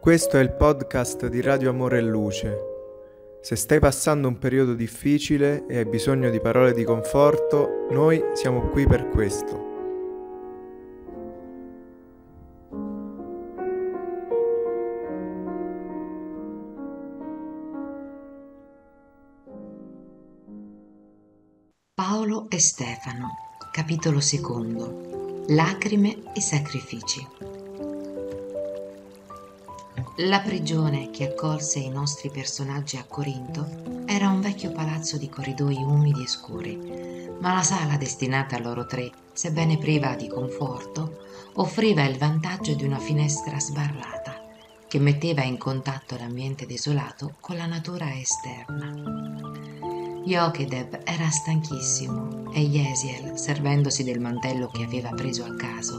Questo è il podcast di Radio Amore e Luce. Se stai passando un periodo difficile e hai bisogno di parole di conforto, noi siamo qui per questo. Paolo e Stefano, capitolo secondo. Lacrime e sacrifici. La prigione che accolse i nostri personaggi a Corinto era un vecchio palazzo di corridoi umidi e scuri, ma la sala destinata a loro tre, sebbene priva di conforto, offriva il vantaggio di una finestra sbarrata che metteva in contatto l'ambiente desolato con la natura esterna. Jochedeb era stanchissimo e Jesiel, servendosi del mantello che aveva preso a caso,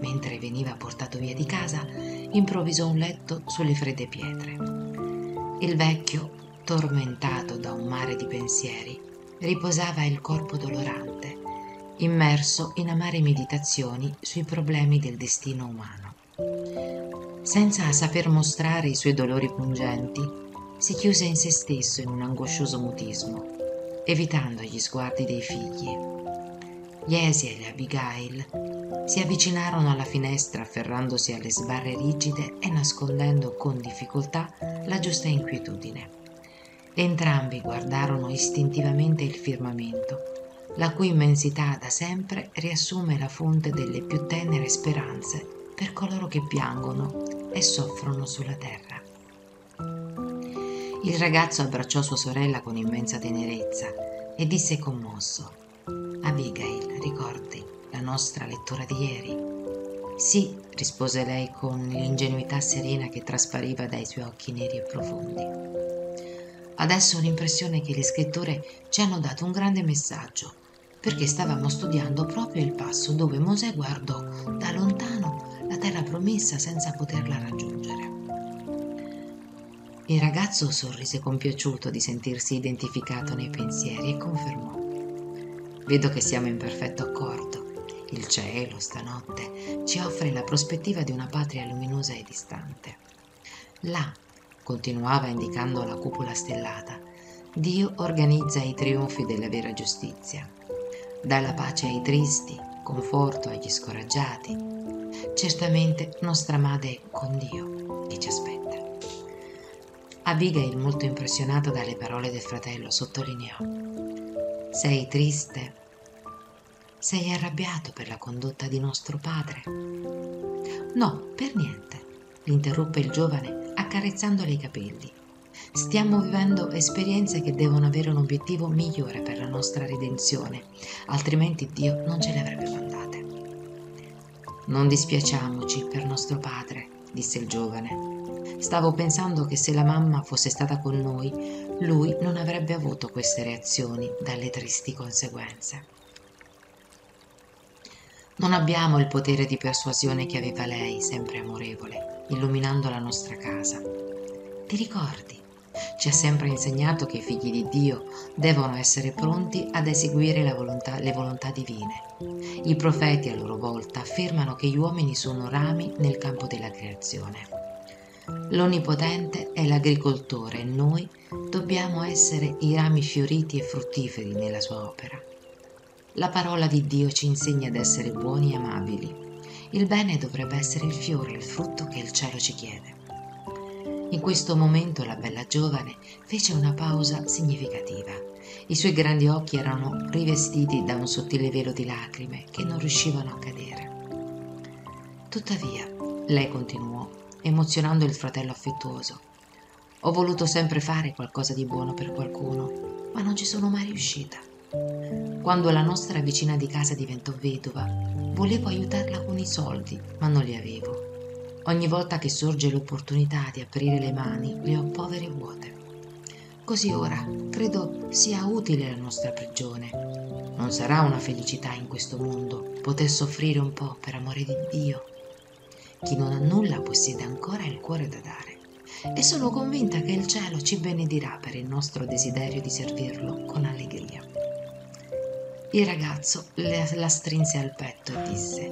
mentre veniva portato via di casa, improvvisò un letto sulle fredde pietre. Il vecchio, tormentato da un mare di pensieri, riposava il corpo dolorante, immerso in amare meditazioni sui problemi del destino umano. Senza saper mostrare i suoi dolori pungenti, si chiuse in se stesso in un angoscioso mutismo, evitando gli sguardi dei figli. Jesiel e Abigail si avvicinarono alla finestra afferrandosi alle sbarre rigide e nascondendo con difficoltà la giusta inquietudine. Entrambi guardarono istintivamente il firmamento, la cui immensità da sempre riassume la fonte delle più tenere speranze per coloro che piangono e soffrono sulla terra. Il ragazzo abbracciò sua sorella con immensa tenerezza e disse commosso: Abigail, ricordi la nostra lettura di ieri? Sì, rispose lei con l'ingenuità serena che traspariva dai suoi occhi neri e profondi. Adesso ho l'impressione che le scritture ci hanno dato un grande messaggio, perché stavamo studiando proprio il passo dove Mosè guardò da lontano la terra promessa senza poterla raggiungere. Il ragazzo sorrise compiaciuto di sentirsi identificato nei pensieri e confermò. Vedo che siamo in perfetto accordo. Il cielo stanotte ci offre la prospettiva di una patria luminosa e distante. Là, continuava indicando la cupola stellata, Dio organizza i trionfi della vera giustizia. Dà la pace ai tristi, conforto agli scoraggiati. Certamente nostra madre è con Dio che ci aspetta. Abigail, molto impressionata dalle parole del fratello, sottolineò. Sei triste? Sei arrabbiato per la condotta di nostro padre? No, per niente, l'interruppe il giovane accarezzandole i capelli. Stiamo vivendo esperienze che devono avere un obiettivo migliore per la nostra redenzione, altrimenti Dio non ce le avrebbe mandate. Non dispiaciamoci per nostro padre, disse il giovane, Stavo pensando che se la mamma fosse stata con noi, lui non avrebbe avuto queste reazioni dalle tristi conseguenze. Non abbiamo il potere di persuasione che aveva lei, sempre amorevole, illuminando la nostra casa. Ti ricordi? Ci ha sempre insegnato che i figli di Dio devono essere pronti ad eseguire volontà, le volontà divine. I profeti a loro volta affermano che gli uomini sono rami nel campo della creazione. L'Onnipotente è l'agricoltore e noi dobbiamo essere i rami fioriti e fruttiferi nella sua opera. La parola di Dio ci insegna ad essere buoni e amabili. Il bene dovrebbe essere il fiore, il frutto che il cielo ci chiede. In questo momento la bella giovane fece una pausa significativa. I suoi grandi occhi erano rivestiti da un sottile velo di lacrime che non riuscivano a cadere. Tuttavia, lei continuò emozionando il fratello affettuoso. Ho voluto sempre fare qualcosa di buono per qualcuno, ma non ci sono mai riuscita. Quando la nostra vicina di casa diventò vedova, volevo aiutarla con i soldi, ma non li avevo. Ogni volta che sorge l'opportunità di aprire le mani, le ho povere vuote. Così ora credo sia utile la nostra prigione. Non sarà una felicità in questo mondo poter soffrire un po' per amore di Dio chi non ha nulla possiede ancora il cuore da dare. E sono convinta che il cielo ci benedirà per il nostro desiderio di servirlo con allegria. Il ragazzo la strinse al petto e disse,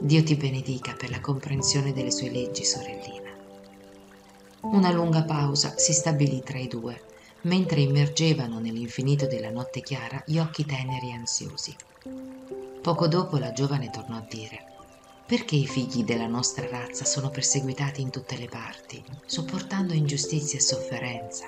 Dio ti benedica per la comprensione delle sue leggi, sorellina. Una lunga pausa si stabilì tra i due, mentre immergevano nell'infinito della notte chiara gli occhi teneri e ansiosi. Poco dopo la giovane tornò a dire perché i figli della nostra razza sono perseguitati in tutte le parti, sopportando ingiustizie e sofferenza?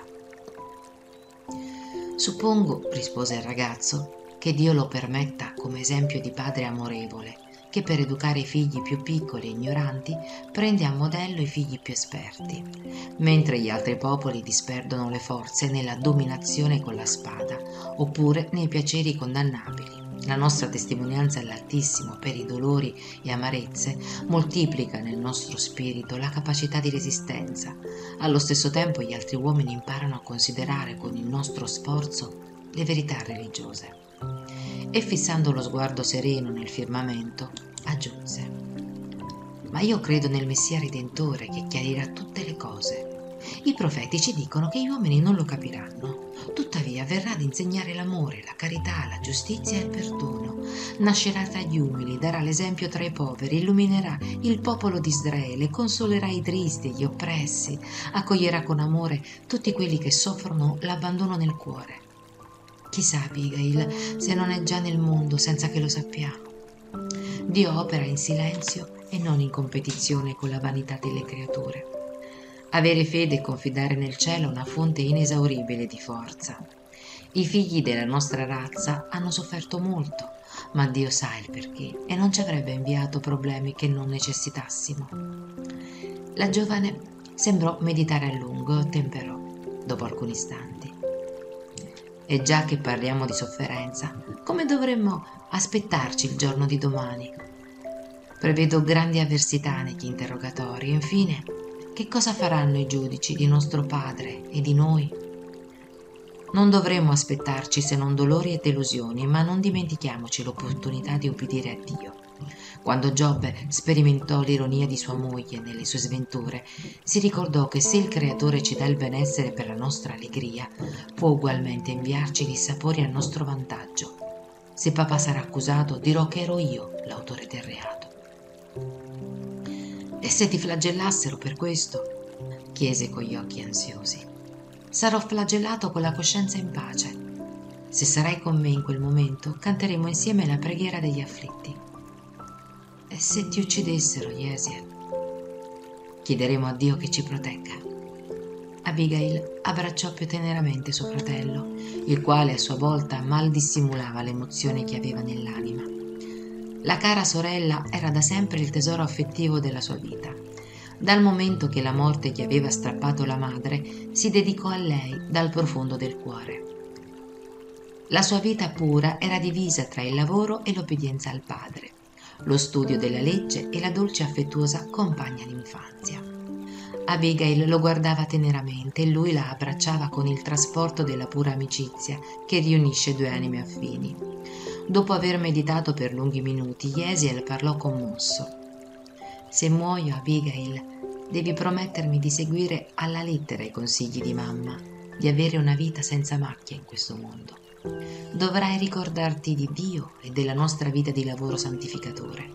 Suppongo, rispose il ragazzo, che Dio lo permetta come esempio di padre amorevole, che per educare i figli più piccoli e ignoranti prende a modello i figli più esperti, mentre gli altri popoli disperdono le forze nella dominazione con la spada oppure nei piaceri condannabili. La nostra testimonianza all'Altissimo per i dolori e amarezze moltiplica nel nostro spirito la capacità di resistenza. Allo stesso tempo gli altri uomini imparano a considerare con il nostro sforzo le verità religiose. E fissando lo sguardo sereno nel firmamento, aggiunse, Ma io credo nel Messia Redentore che chiarirà tutte le cose. I profeti ci dicono che gli uomini non lo capiranno, Tuttavia verrà ad insegnare l'amore, la carità, la giustizia e il perdono. Nascerà tra gli umili, darà l'esempio tra i poveri, illuminerà il popolo di Israele, consolerà i tristi e gli oppressi, accoglierà con amore tutti quelli che soffrono l'abbandono nel cuore. Chissà, Abigail, se non è già nel mondo senza che lo sappiamo. Dio opera in silenzio e non in competizione con la vanità delle creature. Avere fede e confidare nel cielo è una fonte inesauribile di forza. I figli della nostra razza hanno sofferto molto, ma Dio sa il perché e non ci avrebbe inviato problemi che non necessitassimo. La giovane sembrò meditare a lungo e ottemperò, dopo alcuni istanti. E già che parliamo di sofferenza, come dovremmo aspettarci il giorno di domani? Prevedo grandi avversità negli interrogatori infine che cosa faranno i giudici di nostro Padre e di noi? Non dovremmo aspettarci se non dolori e delusioni, ma non dimentichiamoci l'opportunità di ubbidire a Dio. Quando Giobbe sperimentò l'ironia di sua moglie nelle sue sventure, si ricordò che se il Creatore ci dà il benessere per la nostra allegria, può ugualmente inviarci dissapori a nostro vantaggio. Se papà sarà accusato, dirò che ero io l'autore del reato. E se ti flagellassero per questo? chiese con gli occhi ansiosi. Sarò flagellato con la coscienza in pace. Se sarai con me in quel momento, canteremo insieme la preghiera degli afflitti. E se ti uccidessero, Yesiel? Chiederemo a Dio che ci protegga. Abigail abbracciò più teneramente suo fratello, il quale a sua volta mal dissimulava l'emozione che aveva nell'anima. La cara sorella era da sempre il tesoro affettivo della sua vita. Dal momento che la morte gli aveva strappato la madre, si dedicò a lei dal profondo del cuore. La sua vita pura era divisa tra il lavoro e l'obbedienza al padre, lo studio della legge e la dolce affettuosa compagna d'infanzia. Abigail lo guardava teneramente e lui la abbracciava con il trasporto della pura amicizia che riunisce due anime affini. Dopo aver meditato per lunghi minuti, Yesiel parlò commosso. Se muoio, Abigail, devi promettermi di seguire alla lettera i consigli di mamma, di avere una vita senza macchie in questo mondo. Dovrai ricordarti di Dio e della nostra vita di lavoro santificatore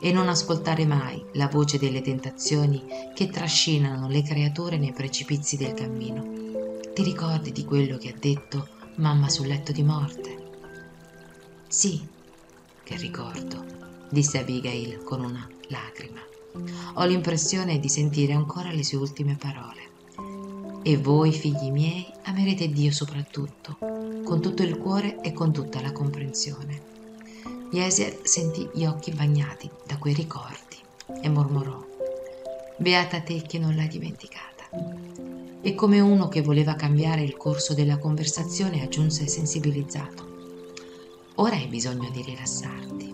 e non ascoltare mai la voce delle tentazioni che trascinano le creature nei precipizi del cammino. Ti ricordi di quello che ha detto mamma sul letto di morte? Sì, che ricordo, disse Abigail con una lacrima. Ho l'impressione di sentire ancora le sue ultime parole. E voi, figli miei, amerete Dio soprattutto, con tutto il cuore e con tutta la comprensione. Yesiel sentì gli occhi bagnati da quei ricordi e mormorò, Beata te che non l'hai dimenticata. E come uno che voleva cambiare il corso della conversazione aggiunse sensibilizzato, Ora hai bisogno di rilassarti.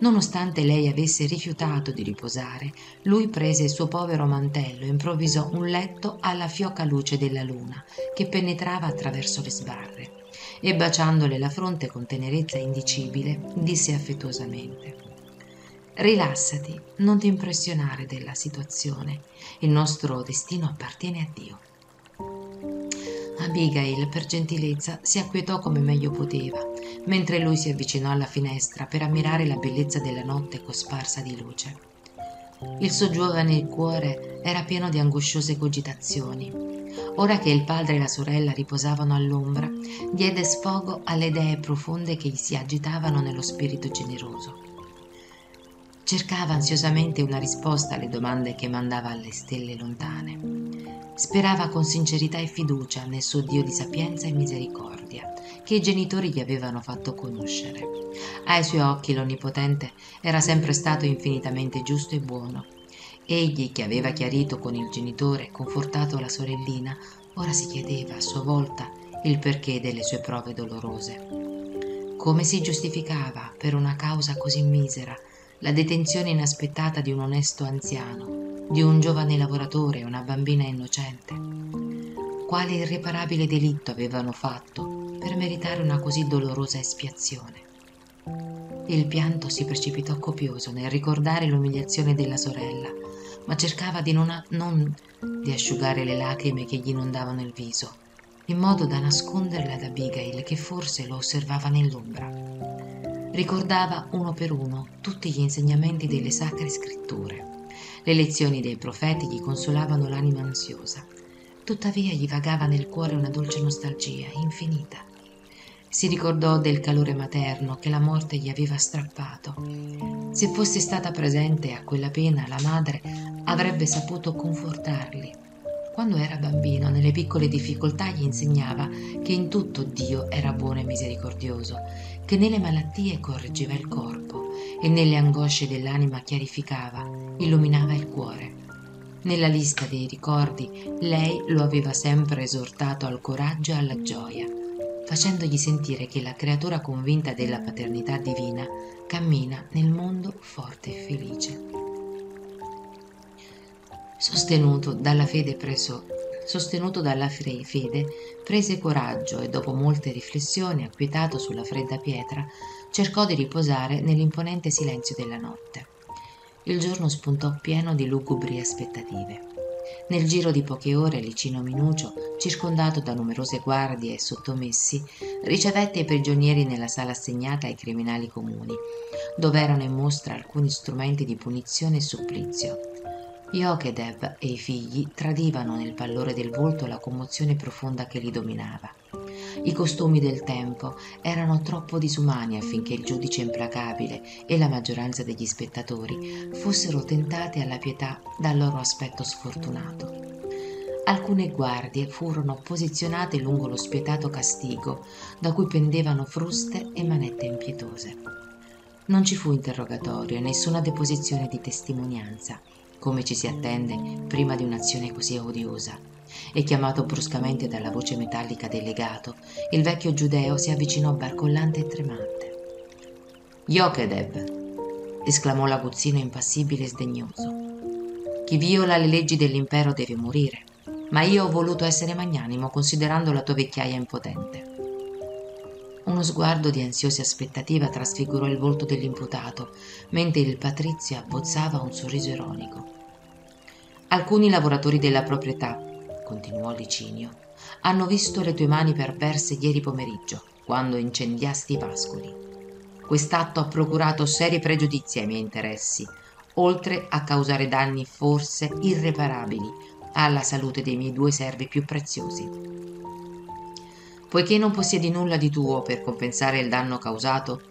Nonostante lei avesse rifiutato di riposare, lui prese il suo povero mantello e improvvisò un letto alla fioca luce della luna che penetrava attraverso le sbarre e baciandole la fronte con tenerezza indicibile disse affettuosamente Rilassati, non ti impressionare della situazione, il nostro destino appartiene a Dio. Abigail, per gentilezza, si acquietò come meglio poteva, mentre lui si avvicinò alla finestra per ammirare la bellezza della notte cosparsa di luce. Il suo giovane cuore era pieno di angosciose cogitazioni. Ora che il padre e la sorella riposavano all'ombra, diede sfogo alle idee profonde che gli si agitavano nello spirito generoso. Cercava ansiosamente una risposta alle domande che mandava alle stelle lontane. Sperava con sincerità e fiducia nel suo Dio di sapienza e misericordia, che i genitori gli avevano fatto conoscere. Ai suoi occhi l'Onnipotente era sempre stato infinitamente giusto e buono. Egli, che aveva chiarito con il genitore e confortato la sorellina, ora si chiedeva a sua volta il perché delle sue prove dolorose. Come si giustificava per una causa così misera la detenzione inaspettata di un onesto anziano, di un giovane lavoratore e una bambina innocente. Quale irreparabile delitto avevano fatto per meritare una così dolorosa espiazione? Il pianto si precipitò copioso nel ricordare l'umiliazione della sorella, ma cercava di non, non di asciugare le lacrime che gli inondavano il viso, in modo da nasconderle ad Abigail che forse lo osservava nell'ombra. Ricordava uno per uno tutti gli insegnamenti delle sacre scritture. Le lezioni dei profeti gli consolavano l'anima ansiosa. Tuttavia gli vagava nel cuore una dolce nostalgia infinita. Si ricordò del calore materno che la morte gli aveva strappato. Se fosse stata presente a quella pena, la madre avrebbe saputo confortarli. Quando era bambino, nelle piccole difficoltà gli insegnava che in tutto Dio era buono e misericordioso che nelle malattie correggeva il corpo e nelle angosce dell'anima chiarificava, illuminava il cuore. Nella lista dei ricordi lei lo aveva sempre esortato al coraggio e alla gioia, facendogli sentire che la creatura convinta della paternità divina cammina nel mondo forte e felice. Sostenuto dalla fede preso sostenuto dalla fede, prese coraggio e dopo molte riflessioni, acquietato sulla fredda pietra, cercò di riposare nell'imponente silenzio della notte. Il giorno spuntò pieno di lugubri aspettative. Nel giro di poche ore Licino Minucio, circondato da numerose guardie e sottomessi, ricevette i prigionieri nella sala assegnata ai criminali comuni, dove erano in mostra alcuni strumenti di punizione e supplizio. Yokedeb e i figli tradivano nel pallore del volto la commozione profonda che li dominava. I costumi del tempo erano troppo disumani affinché il giudice implacabile e la maggioranza degli spettatori fossero tentati alla pietà dal loro aspetto sfortunato. Alcune guardie furono posizionate lungo lo spietato castigo, da cui pendevano fruste e manette impietose. Non ci fu interrogatorio e nessuna deposizione di testimonianza come ci si attende prima di un'azione così odiosa. E chiamato bruscamente dalla voce metallica del legato, il vecchio giudeo si avvicinò barcollante e tremante. Yokedeb! esclamò l'aguzzino impassibile e sdegnoso. Chi viola le leggi dell'impero deve morire, ma io ho voluto essere magnanimo considerando la tua vecchiaia impotente. Uno sguardo di ansiosa aspettativa trasfigurò il volto dell'imputato, mentre il patrizio abbozzava un sorriso ironico. Alcuni lavoratori della proprietà, continuò Licinio, hanno visto le tue mani perverse ieri pomeriggio, quando incendiasti i pascoli. Quest'atto ha procurato seri pregiudizi ai miei interessi, oltre a causare danni forse irreparabili alla salute dei miei due servi più preziosi. Poiché non possiedi nulla di tuo per compensare il danno causato,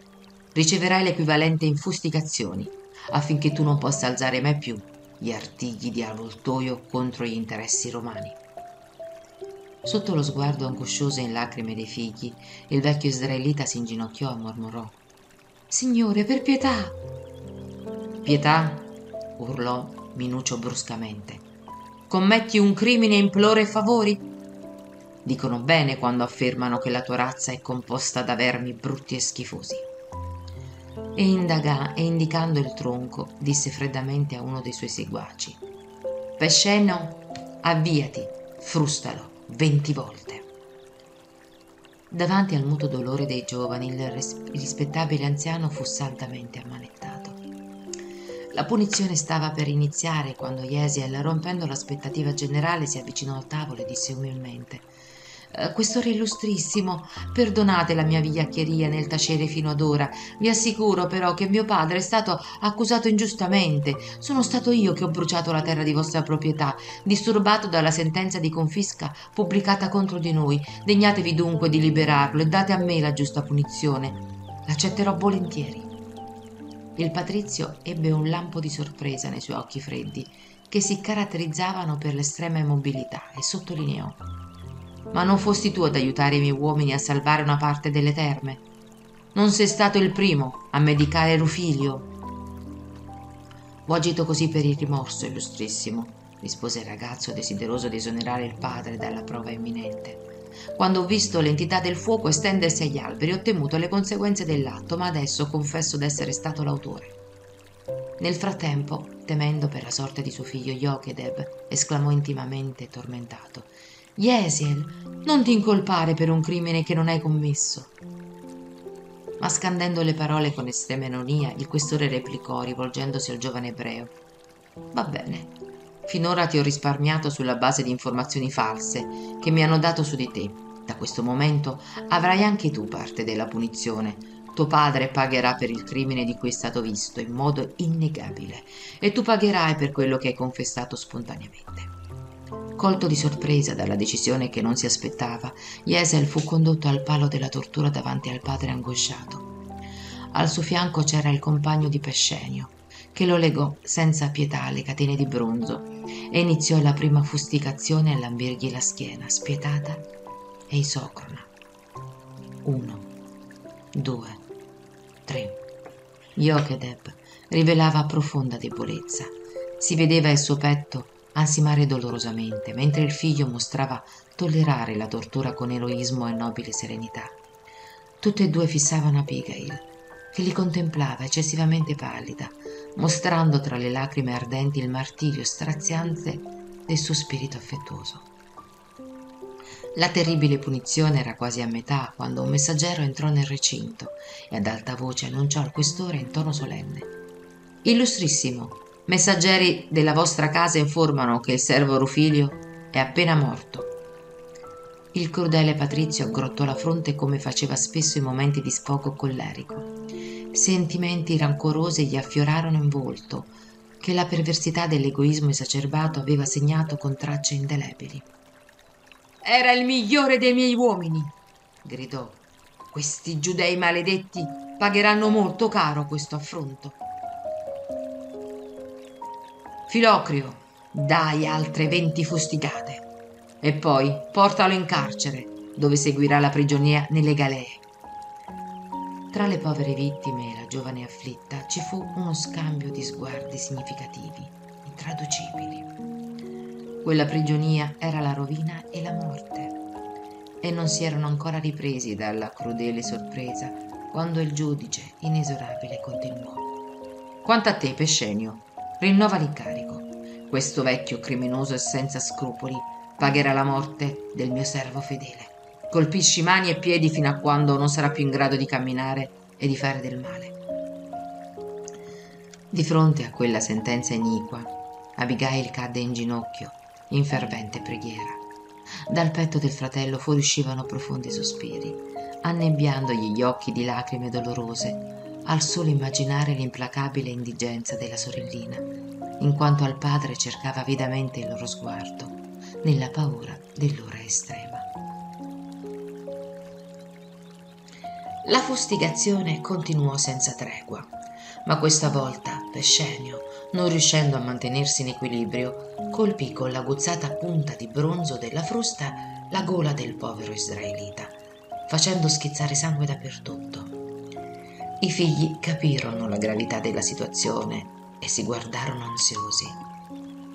riceverai l'equivalente in fustigazioni, affinché tu non possa alzare mai più gli artigli di avvoltoio contro gli interessi romani. Sotto lo sguardo angoscioso e in lacrime dei figli, il vecchio israelita si inginocchiò e mormorò: Signore, per pietà! Pietà? urlò Minucio bruscamente. Commetti un crimine e implore favori? Dicono bene quando affermano che la tua razza è composta da vermi brutti e schifosi. E, indaga, e indicando il tronco, disse freddamente a uno dei suoi seguaci: Pesceno, avviati, frustalo venti volte. Davanti al muto dolore dei giovani, il rispettabile anziano fu saldamente ammanettato. La punizione stava per iniziare quando Yesiel, rompendo l'aspettativa generale, si avvicinò al tavolo e disse umilmente Eh, questore illustrissimo, perdonate la mia vigliaccheria nel tacere fino ad ora. Vi assicuro però che mio padre è stato accusato ingiustamente. Sono stato io che ho bruciato la terra di vostra proprietà, disturbato dalla sentenza di confisca pubblicata contro di noi. Degnatevi dunque di liberarlo e date a me la giusta punizione. L'accetterò volentieri. Il patrizio ebbe un lampo di sorpresa nei suoi occhi freddi, che si caratterizzavano per l'estrema immobilità, e sottolineò ma non fosti tu ad aiutare i miei uomini a salvare una parte delle terme? Non sei stato il primo a medicare Rufilio? Ho agito così per il rimorso, illustrissimo, rispose il ragazzo desideroso di esonerare il padre dalla prova imminente. Quando ho visto l'entità del fuoco estendersi agli alberi ho temuto le conseguenze dell'atto, ma adesso confesso d'essere stato l'autore. Nel frattempo, temendo per la sorte di suo figlio Jochedeb, esclamò intimamente tormentato Jesiel, non ti incolpare per un crimine che non hai commesso. Ma scandendo le parole con estrema ironia, il questore replicò, rivolgendosi al giovane ebreo. Va bene, finora ti ho risparmiato sulla base di informazioni false che mi hanno dato su di te. Da questo momento avrai anche tu parte della punizione. Tuo padre pagherà per il crimine di cui è stato visto in modo innegabile e tu pagherai per quello che hai confessato spontaneamente. Colto di sorpresa dalla decisione che non si aspettava, Jesel fu condotto al palo della tortura davanti al padre angosciato. Al suo fianco c'era il compagno di Pescenio, che lo legò senza pietà alle catene di bronzo e iniziò la prima fustigazione a lambirgli la schiena, spietata e isocrona. Uno, due, tre. Jochedeb rivelava profonda debolezza. Si vedeva il suo petto ansimare dolorosamente, mentre il figlio mostrava tollerare la tortura con eroismo e nobile serenità. Tutte e due fissavano Abigail, che li contemplava eccessivamente pallida, mostrando tra le lacrime ardenti il martirio straziante del suo spirito affettuoso. La terribile punizione era quasi a metà quando un messaggero entrò nel recinto e ad alta voce annunciò al questore in tono solenne. Illustrissimo, Messaggeri della vostra casa informano che il servo Rufilio è appena morto. Il crudele Patrizio aggrottò la fronte come faceva spesso in momenti di sfogo collerico. Sentimenti rancorosi gli affiorarono in volto, che la perversità dell'egoismo esacerbato aveva segnato con tracce indelebili. Era il migliore dei miei uomini, gridò. Questi giudei maledetti pagheranno molto caro questo affronto. Filocrio, dai altre venti fustigate e poi portalo in carcere, dove seguirà la prigionia nelle galee. Tra le povere vittime e la giovane afflitta ci fu uno scambio di sguardi significativi, intraducibili. Quella prigionia era la rovina e la morte, e non si erano ancora ripresi dalla crudele sorpresa quando il giudice inesorabile continuò. Quanto a te, Pescenio, rinnova l'incarico. Questo vecchio criminoso e senza scrupoli pagherà la morte del mio servo fedele. Colpisci mani e piedi fino a quando non sarà più in grado di camminare e di fare del male. Di fronte a quella sentenza iniqua, Abigail cadde in ginocchio, in fervente preghiera. Dal petto del fratello fuoriuscivano profondi sospiri, annebbiandogli gli occhi di lacrime dolorose al solo immaginare l'implacabile indigenza della sorellina, in quanto al padre cercava avidamente il loro sguardo, nella paura dell'ora estrema. La fustigazione continuò senza tregua, ma questa volta Pescenio, non riuscendo a mantenersi in equilibrio, colpì con l'aguzzata punta di bronzo della frusta la gola del povero israelita, facendo schizzare sangue dappertutto. I figli capirono la gravità della situazione e si guardarono ansiosi.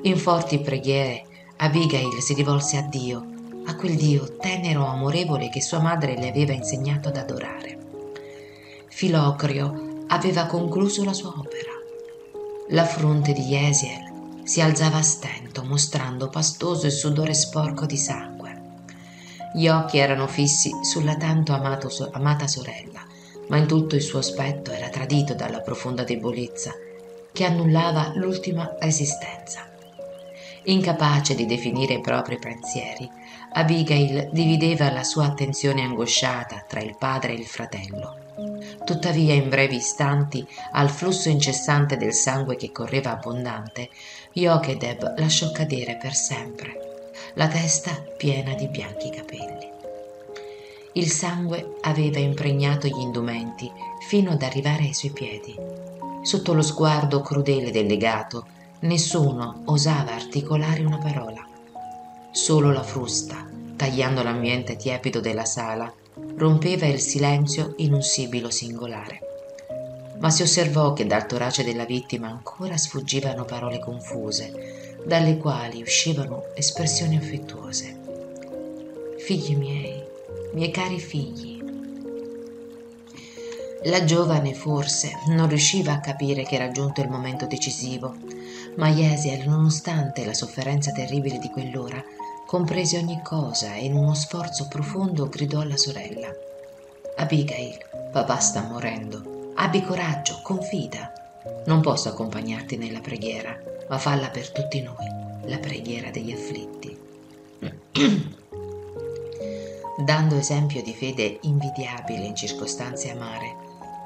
In forti preghiere, Abigail si rivolse a Dio, a quel Dio tenero e amorevole che sua madre le aveva insegnato ad adorare. Filocrio aveva concluso la sua opera. La fronte di Jesiel si alzava a stento, mostrando pastoso il sudore sporco di sangue. Gli occhi erano fissi sulla tanto amato, amata sorella ma in tutto il suo aspetto era tradito dalla profonda debolezza che annullava l'ultima resistenza. Incapace di definire i propri pensieri, Abigail divideva la sua attenzione angosciata tra il padre e il fratello. Tuttavia, in brevi istanti, al flusso incessante del sangue che correva abbondante, Jochedeb lasciò cadere per sempre, la testa piena di bianchi capelli. Il sangue aveva impregnato gli indumenti fino ad arrivare ai suoi piedi. Sotto lo sguardo crudele del legato, nessuno osava articolare una parola. Solo la frusta, tagliando l'ambiente tiepido della sala, rompeva il silenzio in un sibilo singolare. Ma si osservò che dal torace della vittima ancora sfuggivano parole confuse, dalle quali uscivano espressioni affettuose. Figli miei, miei cari figli. La giovane forse non riusciva a capire che era giunto il momento decisivo, ma Jesiel, nonostante la sofferenza terribile di quell'ora, comprese ogni cosa e in uno sforzo profondo gridò alla sorella. Abigail, papà sta morendo. Abbi coraggio, confida. Non posso accompagnarti nella preghiera, ma falla per tutti noi, la preghiera degli afflitti. Dando esempio di fede invidiabile in circostanze amare,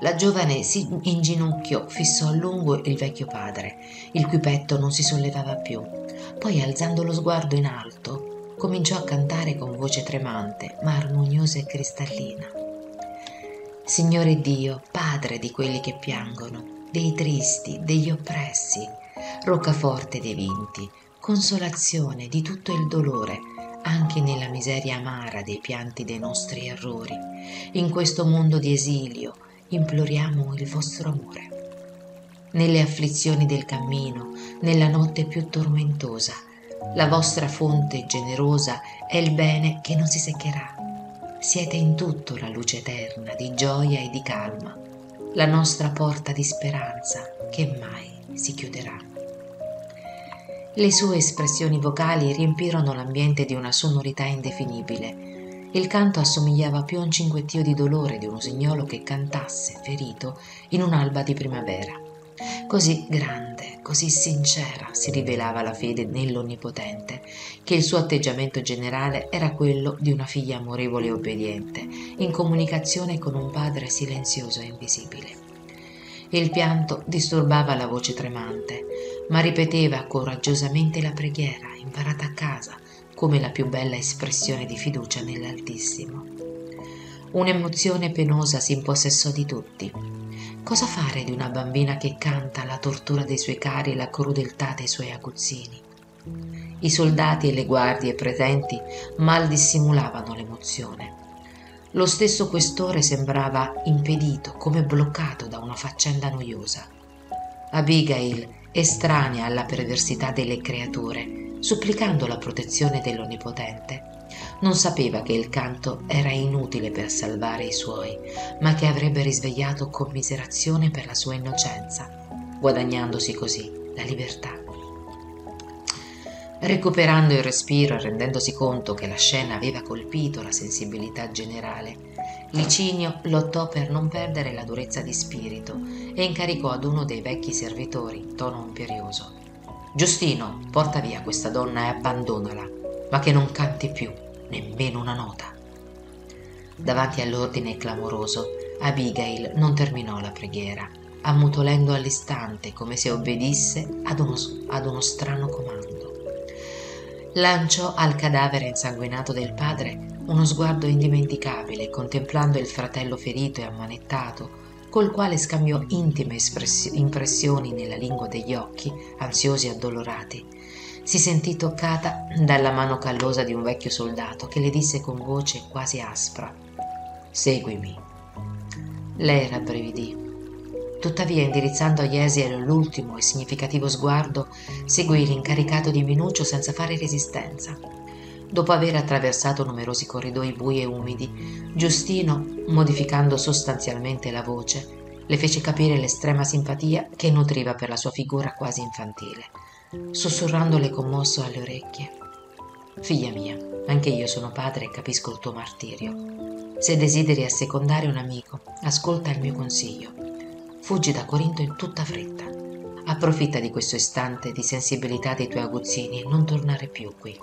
la giovane si inginocchiò, fissò a lungo il vecchio padre, il cui petto non si sollevava più. Poi, alzando lo sguardo in alto, cominciò a cantare con voce tremante, ma armoniosa e cristallina. Signore Dio, Padre di quelli che piangono, dei tristi, degli oppressi, roccaforte dei vinti, consolazione di tutto il dolore, anche nella miseria amara dei pianti dei nostri errori. In questo mondo di esilio imploriamo il vostro amore. Nelle afflizioni del cammino, nella notte più tormentosa, la vostra fonte generosa è il bene che non si seccherà. Siete in tutto la luce eterna di gioia e di calma, la nostra porta di speranza che mai si chiuderà. Le sue espressioni vocali riempirono l'ambiente di una sonorità indefinibile. Il canto assomigliava più a un cinguettio di dolore di un usignolo che cantasse, ferito, in un'alba di primavera. Così grande, così sincera si rivelava la fede nell'Onnipotente, che il suo atteggiamento generale era quello di una figlia amorevole e obbediente, in comunicazione con un padre silenzioso e invisibile. Il pianto disturbava la voce tremante, ma ripeteva coraggiosamente la preghiera, imparata a casa, come la più bella espressione di fiducia nell'Altissimo. Un'emozione penosa si impossessò di tutti, Cosa fare di una bambina che canta la tortura dei suoi cari e la crudeltà dei suoi aguzzini? I soldati e le guardie presenti mal dissimulavano l'emozione. Lo stesso questore sembrava impedito, come bloccato da una faccenda noiosa. Abigail, estranea alla perversità delle creature, supplicando la protezione dell'Onnipotente, non sapeva che il canto era inutile per salvare i suoi, ma che avrebbe risvegliato commiserazione per la sua innocenza, guadagnandosi così la libertà. Recuperando il respiro e rendendosi conto che la scena aveva colpito la sensibilità generale, Licinio lottò per non perdere la durezza di spirito e incaricò ad uno dei vecchi servitori, tono imperioso. Giustino, porta via questa donna e abbandonala, ma che non canti più nemmeno una nota. Davanti all'ordine clamoroso, Abigail non terminò la preghiera, ammutolendo all'istante come se obbedisse ad uno, ad uno strano comando. Lanciò al cadavere insanguinato del padre uno sguardo indimenticabile, contemplando il fratello ferito e ammanettato, col quale scambiò intime impressioni nella lingua degli occhi, ansiosi e addolorati, si sentì toccata dalla mano callosa di un vecchio soldato che le disse con voce quasi aspra Seguimi. Lei rabbrividì. Tuttavia, indirizzando a Jesiel l'ultimo e significativo sguardo, seguì l'incaricato di Minuccio senza fare resistenza. Dopo aver attraversato numerosi corridoi bui e umidi, Giustino, modificando sostanzialmente la voce, le fece capire l'estrema simpatia che nutriva per la sua figura quasi infantile sussurrandole commosso alle orecchie. Figlia mia, anche io sono padre e capisco il tuo martirio. Se desideri assecondare un amico, ascolta il mio consiglio. Fuggi da Corinto in tutta fretta. Approfitta di questo istante di sensibilità dei tuoi aguzzini e non tornare più qui.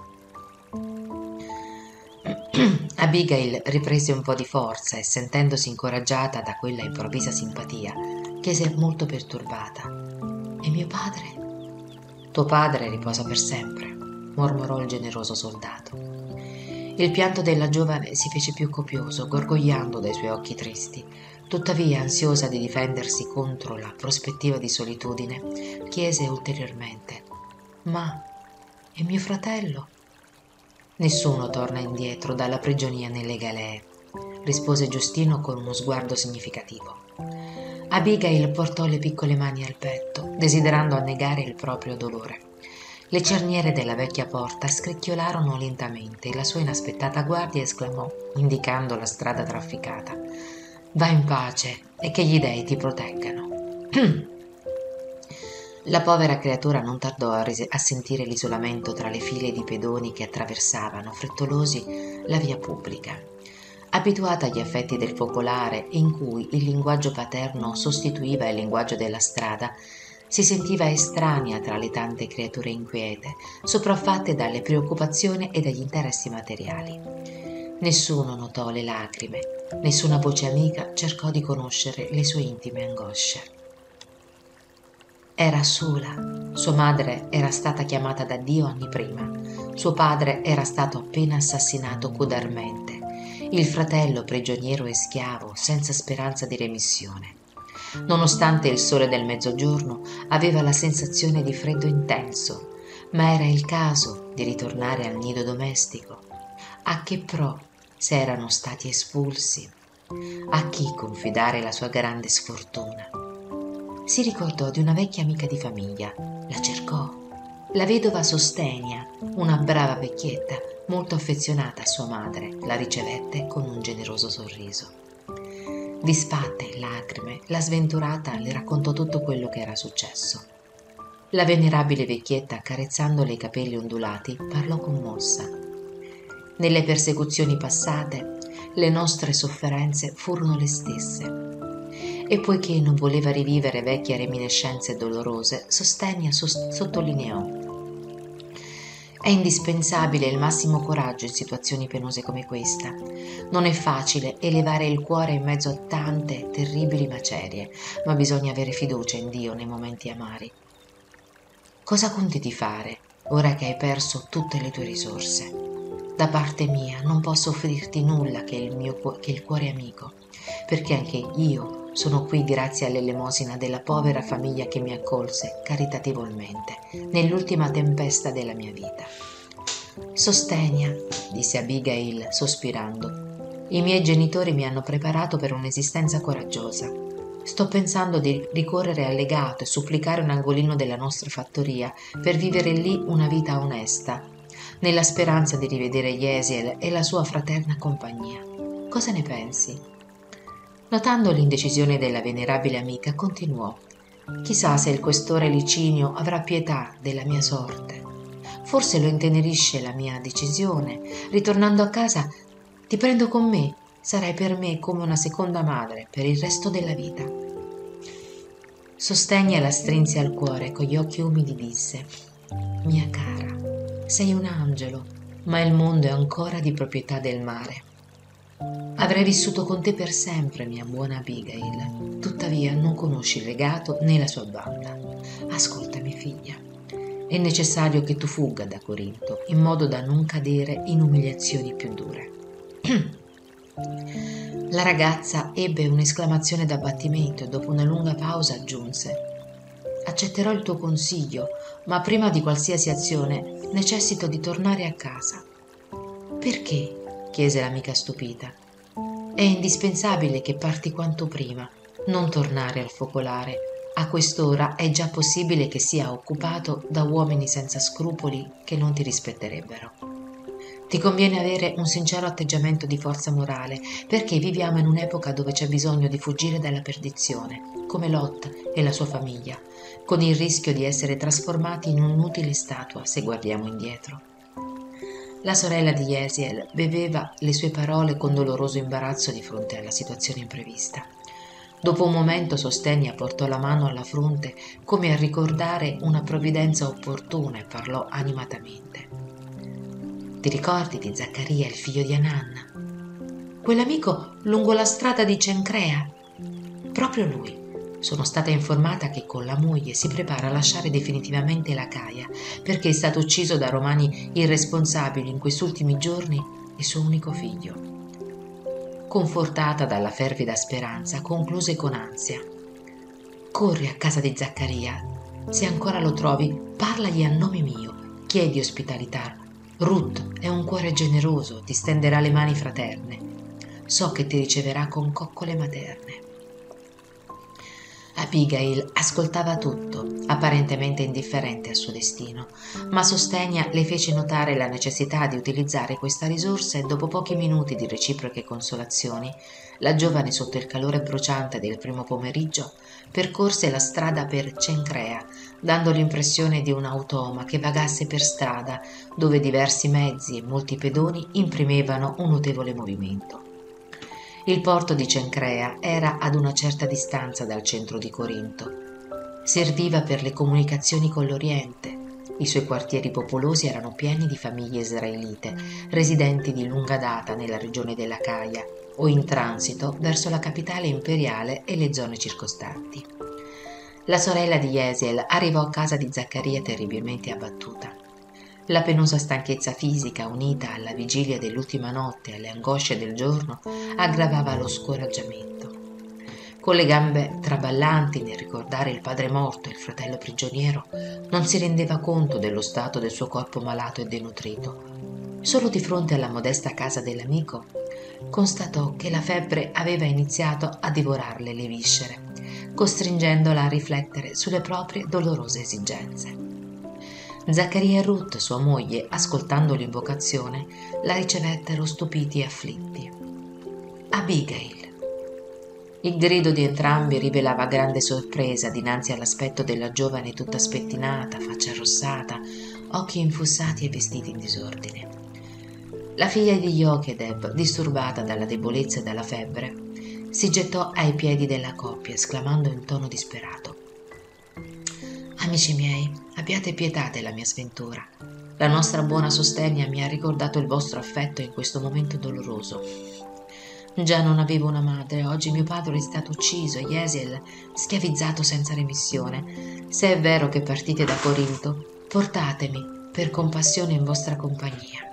Abigail riprese un po' di forza e sentendosi incoraggiata da quella improvvisa simpatia, chiese molto perturbata. E mio padre? Tuo padre riposa per sempre, mormorò il generoso soldato. Il pianto della giovane si fece più copioso, gorgogliando dai suoi occhi tristi. Tuttavia, ansiosa di difendersi contro la prospettiva di solitudine, chiese ulteriormente: Ma e mio fratello? Nessuno torna indietro dalla prigionia nelle galee, rispose Giustino con uno sguardo significativo. Abigail portò le piccole mani al petto, desiderando annegare il proprio dolore. Le cerniere della vecchia porta scricchiolarono lentamente e la sua inaspettata guardia esclamò, indicando la strada trafficata. Va in pace e che gli dei ti proteggano. La povera creatura non tardò a, ris- a, sentire l'isolamento tra le file di pedoni che attraversavano, frettolosi, la via pubblica. Abituata agli effetti del focolare, in cui il linguaggio paterno sostituiva il linguaggio della strada, si sentiva estranea tra le tante creature inquiete, sopraffatte dalle preoccupazioni e dagli interessi materiali. Nessuno notò le lacrime, nessuna voce amica cercò di conoscere le sue intime angosce. Era sola. Sua madre era stata chiamata da Dio anni prima. Suo padre era stato appena assassinato codarmente. Il fratello prigioniero e schiavo, senza speranza di remissione. Nonostante il sole del mezzogiorno, aveva la sensazione di freddo intenso, ma era il caso di ritornare al nido domestico. A che pro se erano stati espulsi? A chi confidare la sua grande sfortuna? Si ricordò di una vecchia amica di famiglia. La cercò. La vedova Sostenia, una brava vecchietta, molto affezionata a sua madre, la ricevette con un generoso sorriso. Disfatte in lacrime, la sventurata le raccontò tutto quello che era successo. La venerabile vecchietta, accarezzandole i capelli ondulati, parlò commossa. Nelle persecuzioni passate, le nostre sofferenze furono le stesse e poiché non voleva rivivere vecchie reminiscenze dolorose, Sostenia sottolineò è indispensabile il massimo coraggio in situazioni penose come questa. Non è facile elevare il cuore in mezzo a tante terribili macerie, ma bisogna avere fiducia in Dio nei momenti amari. Cosa conti di fare ora che hai perso tutte le tue risorse? Da parte mia non posso offrirti nulla che il, mio, che il cuore amico, perché anche io sono qui grazie all'elemosina della povera famiglia che mi accolse caritatevolmente nell'ultima tempesta della mia vita. Sostenia, disse Abigail sospirando. I miei genitori mi hanno preparato per un'esistenza coraggiosa. Sto pensando di ricorrere al legato e supplicare un angolino della nostra fattoria per vivere lì una vita onesta, nella speranza di rivedere Yesiel e la sua fraterna compagnia. Cosa ne pensi? Notando l'indecisione della venerabile amica, continuò. Chissà se il questore Licinio avrà pietà della mia sorte. Forse lo intenerisce la mia decisione. Ritornando a casa, ti prendo con me. Sarai per me come una seconda madre per il resto della vita. Sostegna la strinse al cuore con gli occhi umidi disse: Mia cara, sei un angelo, ma il mondo è ancora di proprietà del mare. Avrei vissuto con te per sempre, mia buona Abigail. Tuttavia non conosci il legato né la sua banda. Ascoltami, figlia. È necessario che tu fugga da Corinto, in modo da non cadere in umiliazioni più dure. La ragazza ebbe un'esclamazione d'abbattimento e dopo una lunga pausa aggiunse Accetterò il tuo consiglio, ma prima di qualsiasi azione necessito di tornare a casa. Perché? Chiese l'amica stupita. È indispensabile che parti quanto prima, non tornare al focolare. A quest'ora è già possibile che sia occupato da uomini senza scrupoli che non ti rispetterebbero. Ti conviene avere un sincero atteggiamento di forza morale, perché viviamo in un'epoca dove c'è bisogno di fuggire dalla perdizione, come Lot e la sua famiglia, con il rischio di essere trasformati in un'utile statua se guardiamo indietro. La sorella di Yesiel beveva le sue parole con doloroso imbarazzo di fronte alla situazione imprevista. Dopo un momento Sostenia portò la mano alla fronte come a ricordare una provvidenza opportuna e parlò animatamente. Ti ricordi di Zaccaria, il figlio di Ananna? Quell'amico lungo la strada di Cencrea? Proprio lui. Sono stata informata che con la moglie si prepara a lasciare definitivamente la Caia perché è stato ucciso da romani irresponsabili in quest'ultimi giorni il suo unico figlio. Confortata dalla fervida speranza, concluse con ansia. Corri a casa di Zaccaria. Se ancora lo trovi, parlagli a nome mio, chiedi ospitalità. Ruth è un cuore generoso, ti stenderà le mani fraterne. So che ti riceverà con coccole materne. Abigail ascoltava tutto, apparentemente indifferente al suo destino, ma Sostegna le fece notare la necessità di utilizzare questa risorsa e dopo pochi minuti di reciproche consolazioni, la giovane sotto il calore bruciante del primo pomeriggio percorse la strada per Cencrea, dando l'impressione di un automa che vagasse per strada dove diversi mezzi e molti pedoni imprimevano un notevole movimento. Il porto di Cencrea era ad una certa distanza dal centro di Corinto. Serviva per le comunicazioni con l'Oriente. I suoi quartieri popolosi erano pieni di famiglie israelite, residenti di lunga data nella regione della Caia o in transito verso la capitale imperiale e le zone circostanti. La sorella di Yesiel arrivò a casa di Zaccaria terribilmente abbattuta. La penosa stanchezza fisica unita alla vigilia dell'ultima notte e alle angosce del giorno aggravava lo scoraggiamento. Con le gambe traballanti nel ricordare il padre morto e il fratello prigioniero, non si rendeva conto dello stato del suo corpo malato e denutrito. Solo di fronte alla modesta casa dell'amico constatò che la febbre aveva iniziato a divorarle le viscere, costringendola a riflettere sulle proprie dolorose esigenze. Zaccaria e Ruth, sua moglie, ascoltando l'invocazione, la ricevettero stupiti e afflitti. Abigail. Il grido di entrambi rivelava grande sorpresa dinanzi all'aspetto della giovane tutta spettinata, faccia arrossata, occhi infussati e vestiti in disordine. La figlia di Jochedeb, disturbata dalla debolezza e dalla febbre, si gettò ai piedi della coppia, esclamando in tono disperato Amici miei, abbiate pietà della mia sventura. La nostra buona sostegna mi ha ricordato il vostro affetto in questo momento doloroso. Già non avevo una madre, oggi mio padre è stato ucciso, Yesiel schiavizzato senza remissione. Se è vero che partite da Corinto, portatemi per compassione in vostra compagnia.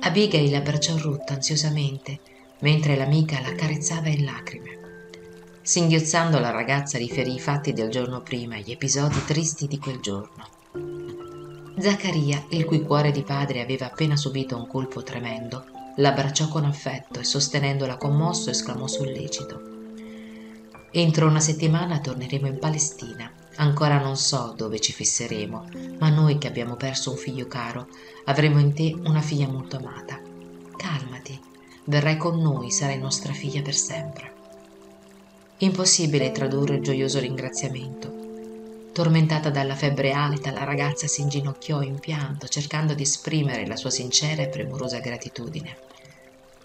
Abigail abbracciò Ruth ansiosamente, mentre l'amica la carezzava in lacrime. Singhiozzando la ragazza riferì i fatti del giorno prima e gli episodi tristi di quel giorno. Zaccaria, il cui cuore di padre aveva appena subito un colpo tremendo, l'abbracciò con affetto e sostenendola commosso esclamò sollecito. Entro una settimana torneremo in Palestina. Ancora non so dove ci fisseremo, ma noi che abbiamo perso un figlio caro avremo in te una figlia molto amata. Calmati, verrai con noi, sarai nostra figlia per sempre. Impossibile tradurre il gioioso ringraziamento. Tormentata dalla febbre alta, la ragazza si inginocchiò in pianto, cercando di esprimere la sua sincera e premurosa gratitudine.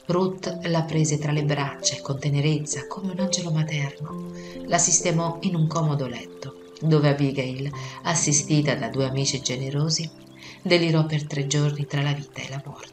Ruth la prese tra le braccia con tenerezza, come un angelo materno, la sistemò in un comodo letto, dove Abigail, assistita da due amici generosi, delirò per tre giorni tra la vita e la morte.